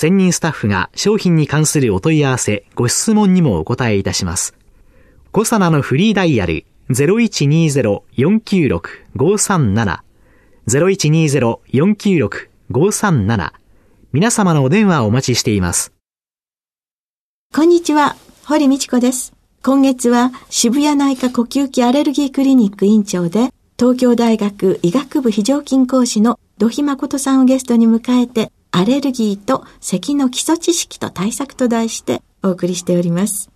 専任スタッフが商品に関するお問い合わせ、ご質問にもお答えいたします。コサナのフリーダイヤル0120-496-537 0120-496-537皆様のお電話をお待ちしています。こんにちは、堀道子です。今月は渋谷内科呼吸器アレルギークリニック院長で東京大学医学部非常勤講師の土肥誠さんをゲストに迎えて、アレルギーと咳の基礎知識と対策と題してお送りしております。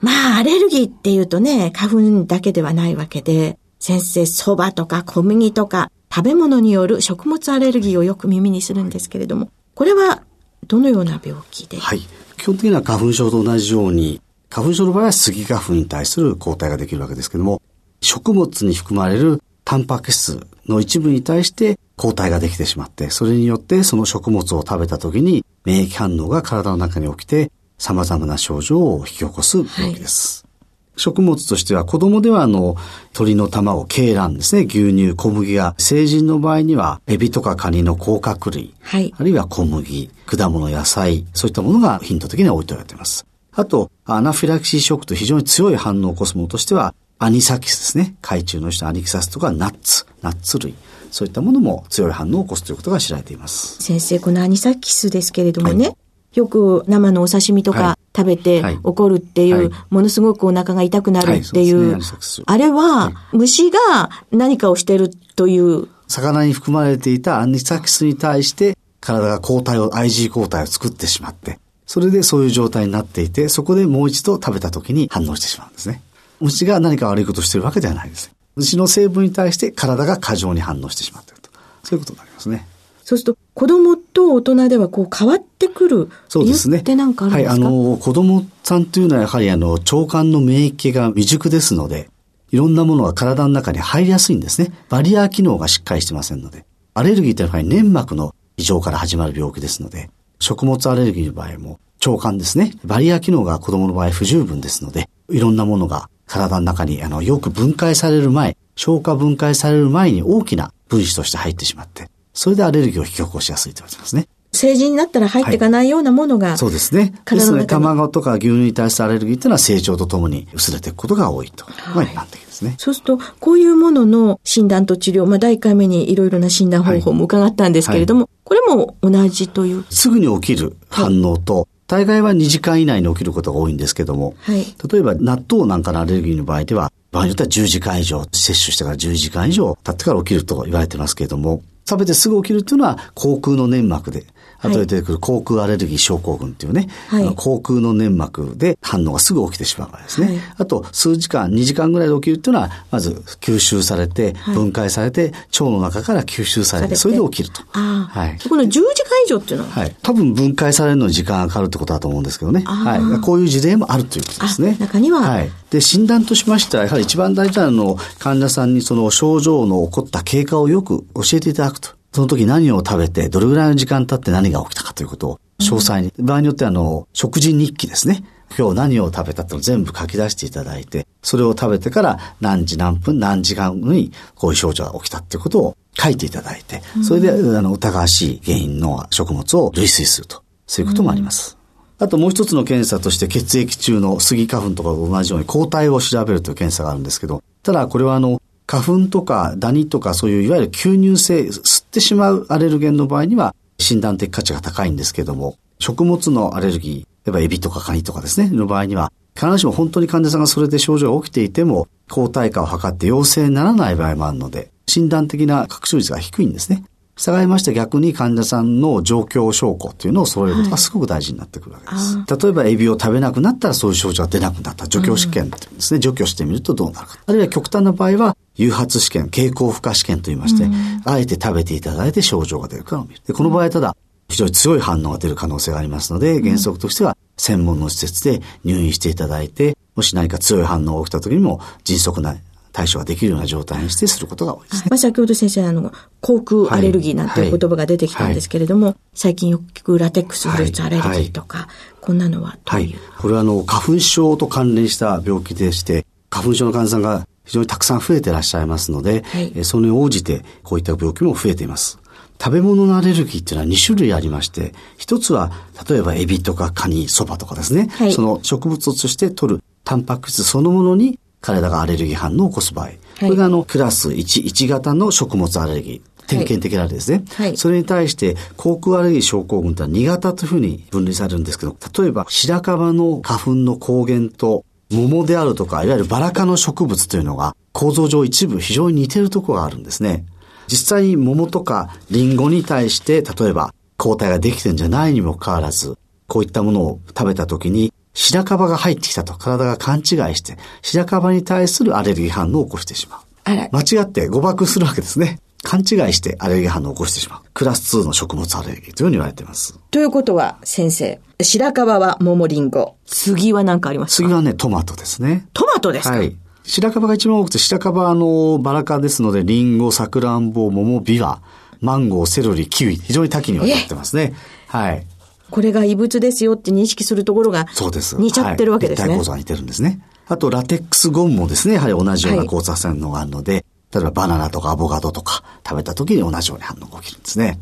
まあ、アレルギーっていうとね、花粉だけではないわけで、先生、蕎麦とか小麦とか食べ物による食物アレルギーをよく耳にするんですけれども、これはどのような病気で？はい。基本的には花粉症と同じように、花粉症の場合はスギ花粉に対する抗体ができるわけですけども、食物に含まれるタンパク質の一部に対して抗体ができてしまって、それによってその食物を食べた時に免疫反応が体の中に起きて様々な症状を引き起こす病気です。はい、食物としては子供ではあの鳥の卵、鶏卵ですね、牛乳、小麦が、成人の場合にはエビとかカニの甲殻類、はい、あるいは小麦、果物、野菜、そういったものが頻度的には置いておられています。あと、アナフィラキシーショックと非常に強い反応を起こすものとしては、アニサキスですね。海中の人アニキサスとかナッツ、ナッツ類。そういったものも強い反応を起こすということが知られています。先生、このアニサキスですけれどもね、はい、よく生のお刺身とか食べて起こるっていう、はいはい、ものすごくお腹が痛くなるっていう、ね、あれは、虫が何かをしてるという。魚に含まれていたアニサキスに対して体が抗体を、IG 抗体を作ってしまって、それでそういう状態になっていて、そこでもう一度食べた時に反応してしまうんですね。虫が何か悪いことをしているわけではないです。虫の成分に対して体が過剰に反応してしまっていると。そういうことになりますね。そうすると、子供と大人ではこう変わってくるそうですね。って何かあるんですか？はい、あの、子供さんというのはやはりあの、腸管の免疫が未熟ですので、いろんなものが体の中に入りやすいんですね。バリア機能がしっかりしてませんので。アレルギーってやはり粘膜の異常から始まる病気ですので、食物アレルギーの場合も腸管ですね。バリア機能が子供の場合不十分ですので、いろんなものが体の中にあのよく分解される前、消化分解される前に大きな分子として入ってしまって、それでアレルギーを引き起こしやすいと言われてますね。成人になったら入っていかないようなものが、はい、そうですね。ですので、卵とか牛乳に対するアレルギーっていうのは成長とともに薄れていくことが多いと。はい、一般的ですね。そうすると、こういうものの診断と治療、まあ、第1回目にいろいろな診断方法も伺ったんですけれども、はい、これも同じという。すぐに起きる反応と、大概は2時間以内に起きることが多いんですけども、はい、例えば納豆なんかのアレルギーの場合では、場合によっては10時間以上、摂取してから10時間以上経ってから起きると言われてますけれども、食べてすぐ起きるっていうのは、口腔の粘膜で後で出てくる口腔アレルギー症候群っていうね、はい、口腔の粘膜で反応がすぐ起きてしまう場合ですね。はい、あと、数時間、2時間ぐらいで起きるっていうのは、まず吸収されて、分解されて、腸の中から吸収されて、それで起きると。はい。この10時間以上っていうのは？はい。多分分解されるのに時間がかかるってことだと思うんですけどね。はい。こういう事例もあるということですね。中には？はい。で、診断としましては、やはり一番大事なのは、患者さんにその症状の起こった経過をよく教えていただくと。その時何を食べて、どれぐらいの時間経って何が起きたかということを詳細に、うん、場合によってあの、食事日記ですね。今日何を食べたってのを全部書き出していただいて、それを食べてから何時何分何時間にこういう症状が起きたっていうことを書いていただいて、それで、あの、疑わしい原因の食物を類推すると。そういうこともあります。うん、あともう一つの検査として血液中のスギ花粉とかと同じように抗体を調べるという検査があるんですけど、ただこれはあの、花粉とかダニとかそういういわゆる吸入性、吸ってしまうアレルゲンの場合には診断的価値が高いんですけども、食物のアレルギー、例えばエビとかカニとかですね、の場合には必ずしも本当に患者さんがそれで症状が起きていても、抗体価を測って陽性にならない場合もあるので、診断的な確証率が低いんですね。従いまして逆に患者さんの状況証拠というのを揃えることがすごく大事になってくるわけです。はい、例えばエビを食べなくなったらそういう症状が出なくなった。除去試験っていうんですね。除去してみるとどうなるか。あるいは極端な場合は誘発試験、経口負荷試験といいまして、あえて食べていただいて症状が出るかを見る。でこの場合ただ非常に強い反応が出る可能性がありますので、原則としては専門の施設で入院していただいて、もし何か強い反応が起きた時にも迅速な対処ができるような状態にしてすることが多いですね。まあ、先ほど先生、あの、口腔アレルギーなんていう言葉が出てきたんですけれども、はい。はい、最近よく聞くラテックスフルーツアレルギーとか、こんなのははい。これはあの、花粉症と関連した病気でして、花粉症の患者さんが非常にたくさん増えていらっしゃいますので、はい、それに応じてこういった病気も増えています。食べ物のアレルギーっていうのは2種類ありまして、一つは、例えばエビとかカニ、そばとかですね、はい、その植物として取るタンパク質そのものに体がアレルギー反応を起こす場合、はい、これがあの、クラス1、1型の食物アレルギー。典型的なあれですね。はい、それに対して、口腔アレルギー症候群とは2型というふうに分類されるんですけど、例えば白樺の花粉の抗原と桃であるとか、いわゆるバラ科の植物というのが構造上一部非常に似てるところがあるんですね。実際に桃とかリンゴに対して、例えば抗体ができてるんじゃないにもかかわらず、こういったものを食べた時に白樺が入ってきたと体が勘違いして、白樺に対するアレルギー反応を起こしてしまう。間違って誤爆するわけですね。勘違いしてアレルギー反応を起こしてしまう。クラス2の食物アレルギーというふうに言われています。ということは、先生、白樺は桃リンゴ。次は何かありますか？次はね、トマトですね。トマトですか？はい。白樺が一番多くて、白樺のバラ科ですので、リンゴ、サクランボ、桃、ビワ、マンゴー、セロリ、キウイ、非常に多岐にわたってますね。はい。これが異物ですよって認識するところが、そうです。似ちゃってるわけですね。はい、構造が似てるんですね。あと、ラテックスゴムもですね、やはり同じような交差線のがあるので、はい、例えばバナナとかアボカドとか食べた時に同じように反応が起きるんですね。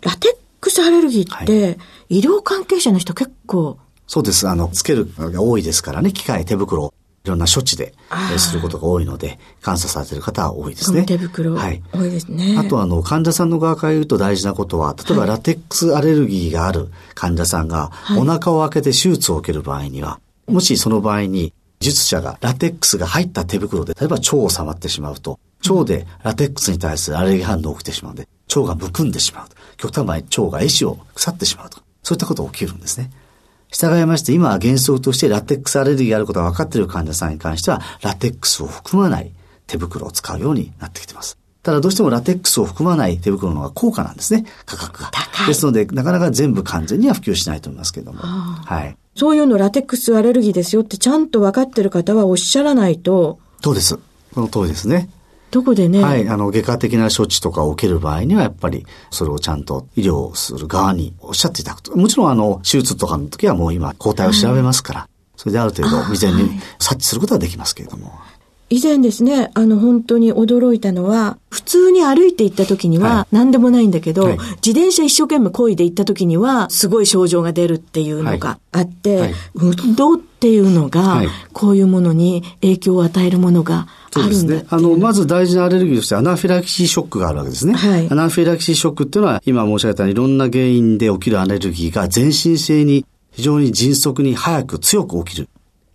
ラテックスアレルギーって、はい、医療関係者の人結構、そうです。あの、つけるが多いですからね、機械、手袋いろんな処置で、えすることが多いので、監査されている方は多いですね。手袋。はい。多いですね。あとあの、患者さんの側から言うと大事なことは、例えばラテックスアレルギーがある患者さんが、お腹を開けて手術を受ける場合には、もしその場合に、術者がラテックスが入った手袋で、例えば腸を触ってしまうと、腸でラテックスに対するアレルギー反応が起きてしまうので、腸がむくんでしまうと。極端な場合、腸が壊死を腐ってしまうと。そういったことが起きるんですね。従いまして、今は原則としてラテックスアレルギーがあることが分かっている患者さんに関しては、ラテックスを含まない手袋を使うようになってきています。ただどうしてもラテックスを含まない手袋の方が高価なんですね、価格が。ですので、なかなか全部完全には普及しないと思いますけれども。はい。そういうのラテックスアレルギーですよってちゃんと分かってる方はおっしゃらないと。そうです。この通りですね。どこでね。はい。あの、外科的な処置とかを受ける場合には、やっぱり、それをちゃんと医療する側におっしゃっていただくと。もちろん、あの、手術とかの時はもう今、抗体を調べますから、はい、それである程度、未然に察知することはできますけれども。以前ですね、あの本当に驚いたのは、普通に歩いて行った時には何でもないんだけど、はい、自転車一生懸命漕いで行った時には、すごい症状が出るっていうのがあって、はい、運動っていうのが、こういうものに影響を与えるものがあるんだ、ね、あの、まず大事なアレルギーとしてアナフィラキシーショックがあるわけですね。はい、アナフィラキシーショックっていうのは、今申し上げたようにいろんな原因で起きるアレルギーが全身性に非常に迅速に早く強く起きる。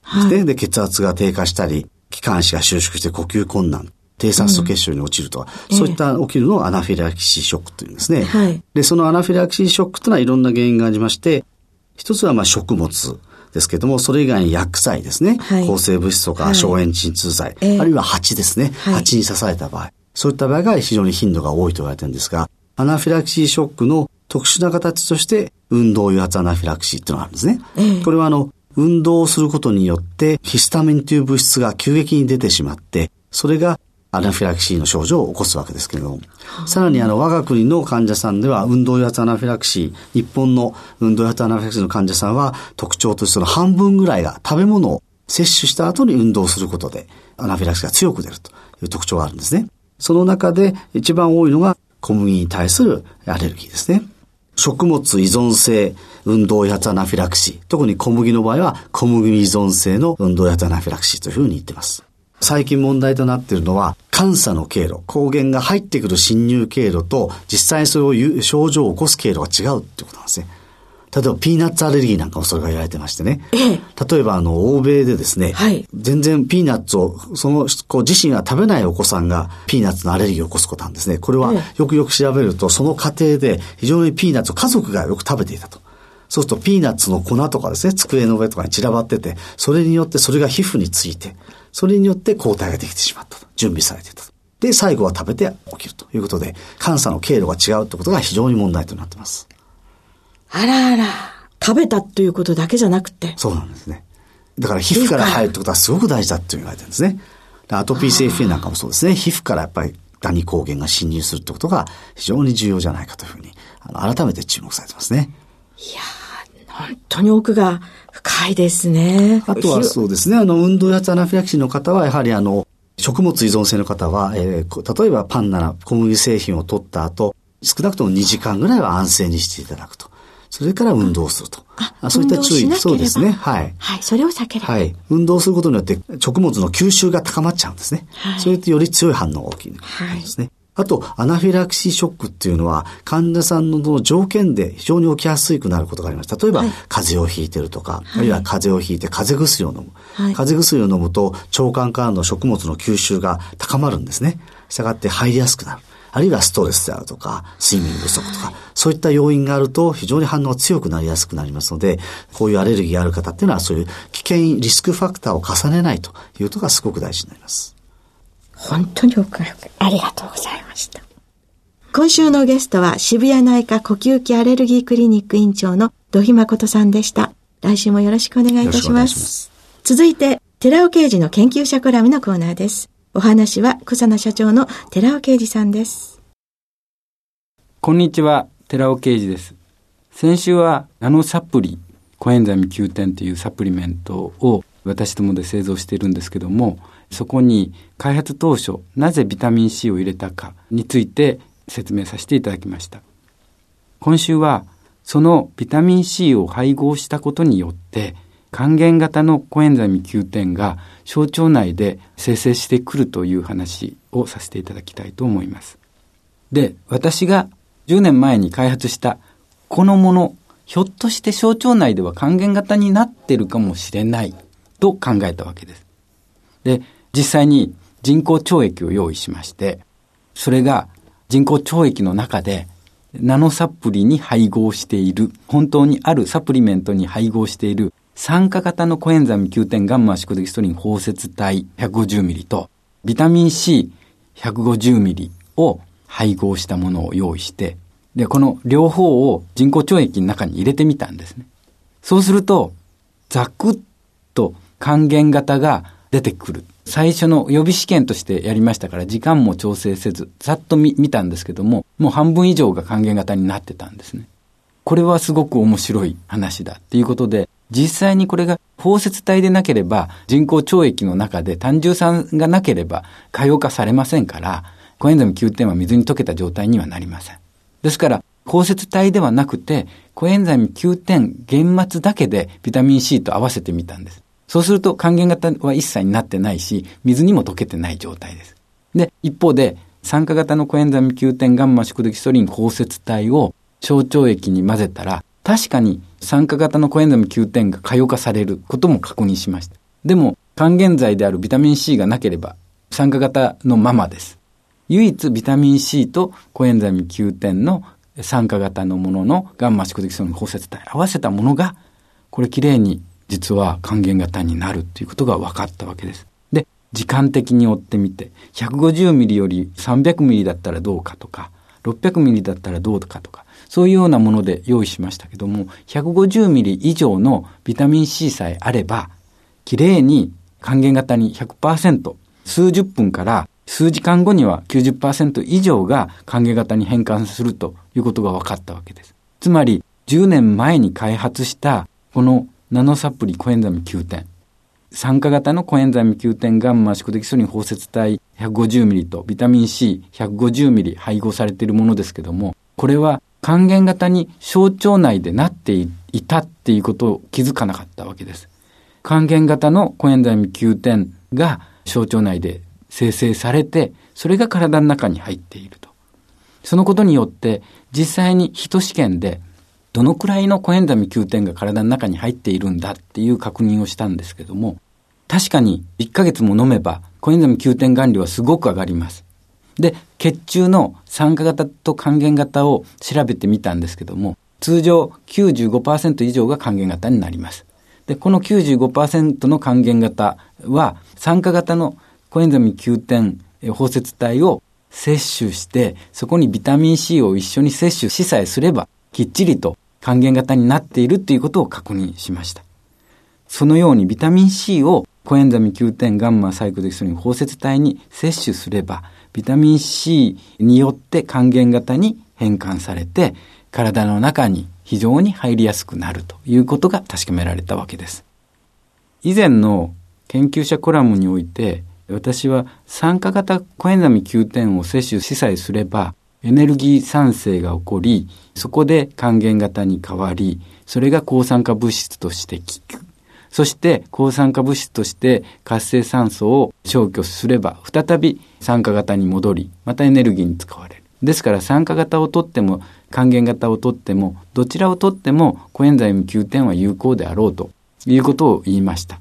はい、で、血圧が低下したり、気管支が収縮して呼吸困難。低酸素血症に陥るとか、うん、そういった起きるのをアナフィラキシーショックというんですね。はい、で、そのアナフィラキシーショックというのはいろんな原因がありまして、一つはまあ食物ですけども、それ以外に薬剤ですね。はい、抗生物質とか消炎鎮痛剤、はい、あるいは蜂ですね。蜂に刺された場合。そういった場合が非常に頻度が多いと言われてるんですが、アナフィラキシーショックの特殊な形として、運動誘発アナフィラキシーっていうのがあるんですね。これはあの、運動をすることによってヒスタミンという物質が急激に出てしまって、それがアナフィラキシーの症状を起こすわけですけれども、さらにあの我が国の患者さんでは運動誘発アナフィラキシー、日本の運動誘発アナフィラキシーの患者さんは特徴としてその半分ぐらいが食べ物を摂取した後に運動することでアナフィラキシーが強く出るという特徴があるんですね。その中で一番多いのが小麦に対するアレルギーですね。食物依存性運動誘発アナフィラキシー。特に小麦の場合は小麦依存性の運動誘発アナフィラキシーというふうに言っています。最近問題となっているのは、感作の経路、抗原が入ってくる侵入経路と、実際それを症状を起こす経路が違うってことなんですね。例えばピーナッツアレルギーなんかもそれが言われてましてね。ええ例えばあの、欧米でですね、はい全然ピーナッツを、その子自身が食べないお子さんがピーナッツのアレルギーを起こすことなんですね。これはええよくよく調べると、その過程で非常にピーナッツを家族がよく食べていたと。そうするとピーナッツの粉とかですね、机の上とかに散らばってて、それによってそれが皮膚について、それによって抗体ができてしまったと。準備されていたと。で、最後は食べて起きるということで、監査の経路が違うってことが非常に問題となっています。あらあら。食べたということだけじゃなくて。そうなんですね。だから皮膚から入るってことはすごく大事だって言われてるんですね。でアトピー性皮膚炎なんかもそうですね。皮膚からやっぱりダニ抗原が侵入するってことが非常に重要じゃないかというふうに、あの改めて注目されてますね。本当に奥が深いですね。あとはそうですね、あの、運動やアナフィラキシーの方は、やはりあの、食物依存性の方は、えーこ例えばパンなら小麦製品を取った後、少なくとも2時間ぐらいは安静にしていただくと。それから運動すると。あそういった注意。そうですね。はい。はい。それを避ければ。はい。運動することによって食物の吸収が高まっちゃうんですね。はいそれとより強い反応が起きるんですね。あと、アナフィラキシーショックっていうのは、患者さんの条件で非常に起きやすくなることがあります。例えば、風邪をひいてるとか、あるいは風邪をひいて風邪薬を飲む。はい風邪薬を飲むと、腸管からの食物の吸収が高まるんですね。したがって入りやすくなる。あるいはストレスであるとか、睡眠不足とか、そういった要因があると非常に反応が強くなりやすくなりますので、こういうアレルギーがある方っていうのはそういう危険リスクファクターを重ねないということがすごく大事になります。本当に奥が深い。ありがとうございました。今週のゲストは渋谷内科呼吸器アレルギークリニック院長の土肥誠さんでした。来週もよろしくお願いいたします。ます続いて、寺尾刑事の研究者コラムのコーナーです。お話は草野社長の寺尾刑事さんです。こんにちは、寺尾啓二です。先週はナノサプリ、コエンザイム9点というサプリメントを私どもで製造しているんですけども、そこに開発当初、なぜビタミン C を入れたかについて説明させていただきました。今週は、そのビタミン C を配合したことによって、還元型のコエンザイム9点が小腸内で生成してくるという話をさせていただきたいと思います。で、私が10年前に開発したこのもの、ひょっとして小腸内では還元型になってるかもしれないと考えたわけです。で、実際に人工腸液を用意しまして、それが人工腸液の中でナノサプリに配合している、本当にあるサプリメントに配合している酸化型のコエンザイム9点ガンマ宿敵ストリン包摂体 150ml とビタミン C150ml を配合したものを用意して、で、この両方を人工腸液の中に入れてみたんですね。そうすると、ザクッと還元型が出てくる。最初の予備試験としてやりましたから、時間も調整せず、ざっと見見たんですけども、もう半分以上が還元型になってたんですね。これはすごく面白い話だっていうことで、実際にこれが包摂体でなければ、人工腸液の中で単純酸がなければ、可用化されませんから、コエンザイム9点は水に溶けた状態にはなりません。ですから、包摂体ではなくて、コエンザイム9点原末だけでビタミン C と合わせてみたんです。そうすると還元型は一切になってないし、水にも溶けてない状態です。で、一方で、酸化型のコエンザイム Q10 ガンマシクロデキストリン包接体を小腸液に混ぜたら、確かに酸化型のコエンザイム Q10 が可溶化されることも確認しました。でも、還元剤であるビタミン C がなければ、酸化型のままです。唯一ビタミン C とコエンザイム Q10 の酸化型のもののガンマ宿敵素の包摂体合わせたものが、これきれいに実は還元型になるっていうことが分かったわけです。で、時間的に追ってみて、150ミリより300ミリだったらどうかとか、600ミリだったらどうかとか、そういうようなもので用意しましたけども、150ミリ以上のビタミン C さえあれば、きれいに還元型に100%、数十分から数時間後には90%以上が還元型に変換するということが分かったわけです。つまり、10年前に開発したこのナノサプリコエンザイム Q10。酸化型のコエンザイム Q10 ガンマシクロデキストリン包接体 150ml とビタミン C150ml 配合されているものですけども、これは還元型に小腸内でなっていたっていうことを気づかなかったわけです。還元型のコエンザイム Q10 が小腸内で生成されて、それが体の中に入っていると。そのことによって、実際に人試験で、どのくらいのコエンザミ Q10 が体の中に入っているんだっていう確認をしたんですけども、確かに1ヶ月も飲めばコエンザミ Q10 含量はすごく上がります。で、血中の酸化型と還元型を調べてみたんですけども、通常95%以上が還元型になります。で、この95%の還元型は酸化型のコエンザミ Q10 包摂体を摂取して、そこにビタミン C を一緒に摂取しさえすれば、きっちりと還元型になっているということを確認しました。そのようにビタミン C をコエンザミ Q10 ガンマサイクデキスリン包摂体に摂取すれば、ビタミン C によって還元型に変換されて、体の中に非常に入りやすくなるということが確かめられたわけです。以前の研究者コラムにおいて、私は酸化型コエンザミ Q10 を摂取しさえすれば、エネルギー産生が起こり、そこで還元型に変わり、それが抗酸化物質として効く。そして抗酸化物質として活性酸素を消去すれば、再び酸化型に戻り、またエネルギーに使われる。ですから酸化型をとっても還元型をとっても、どちらをとってもコエンザイム Q10 は有効であろうということを言いました。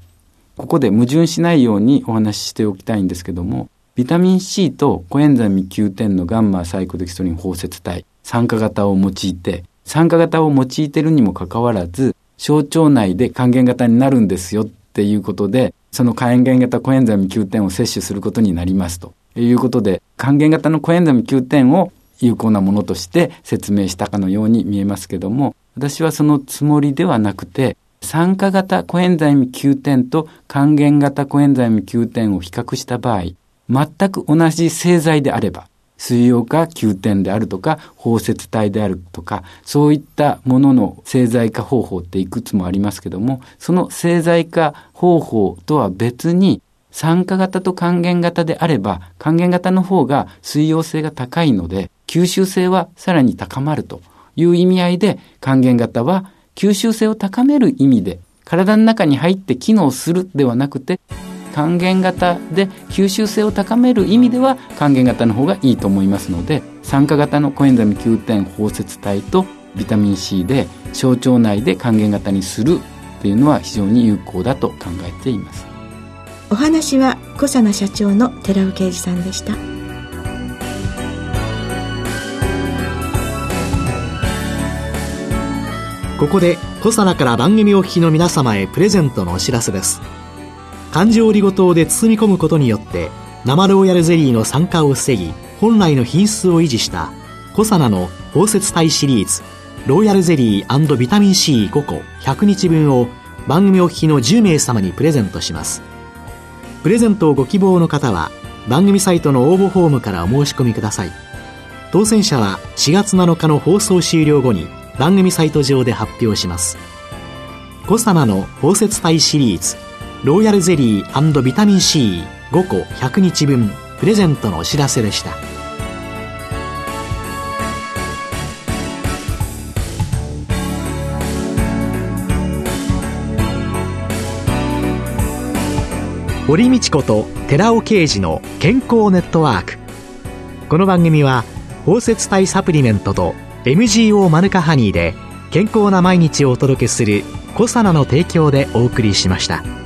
ここで矛盾しないようにお話ししておきたいんですけども、ビタミン C とコエンザイム Q10 のガンマシクロデキストリン包接体、酸化型を用いて、酸化型を用いてるにもかかわらず、小腸内で還元型になるんですよっていうことで、その還元型コエンザイム Q10 を摂取することになりますということで、還元型のコエンザイム Q10 を有効なものとして説明したかのように見えますけども、私はそのつもりではなくて、酸化型コエンザイム Q10 と還元型コエンザイム Q10 を比較した場合、全く同じ製剤であれば、水溶化 Q10 であるとか、包摂体であるとか、そういったものの製剤化方法っていくつもありますけども、その製剤化方法とは別に、酸化型と還元型であれば、還元型の方が水溶性が高いので、吸収性はさらに高まるという意味合いで、還元型は吸収性を高める意味で、体の中に入って機能するではなくて、還元型で吸収性を高める意味では還元型の方がいいと思いますので酸化型のコエンザミ Q10 包摂体とビタミン C で小腸内で還元型にするというのは非常に有効だと考えています。お話は小佐奈社長の寺尾啓二さんでした。ここで小佐奈から番組お聞きの皆様へプレゼントのお知らせです環状オリゴ糖で包み込むことによって生ローヤルゼリーの酸化を防ぎ本来の品質を維持したコサナの包摂体シリーズローヤルゼリービタミン C5 個100日分を番組お聞きの10名様にプレゼントします。プレゼントをご希望の方は番組サイトの応募フォームからお申し込みください。当選者は4月7日の放送終了後に番組サイト上で発表します。コサナの包摂体シリーズローヤルゼリービタミン C5 個100日分プレゼントのお知らせでした堀道子と寺尾啓二の健康ネットワークこの番組は包摂体サプリメントと MGO マヌカハニーで健康な毎日をお届けする「コサナの提供」でお送りしました。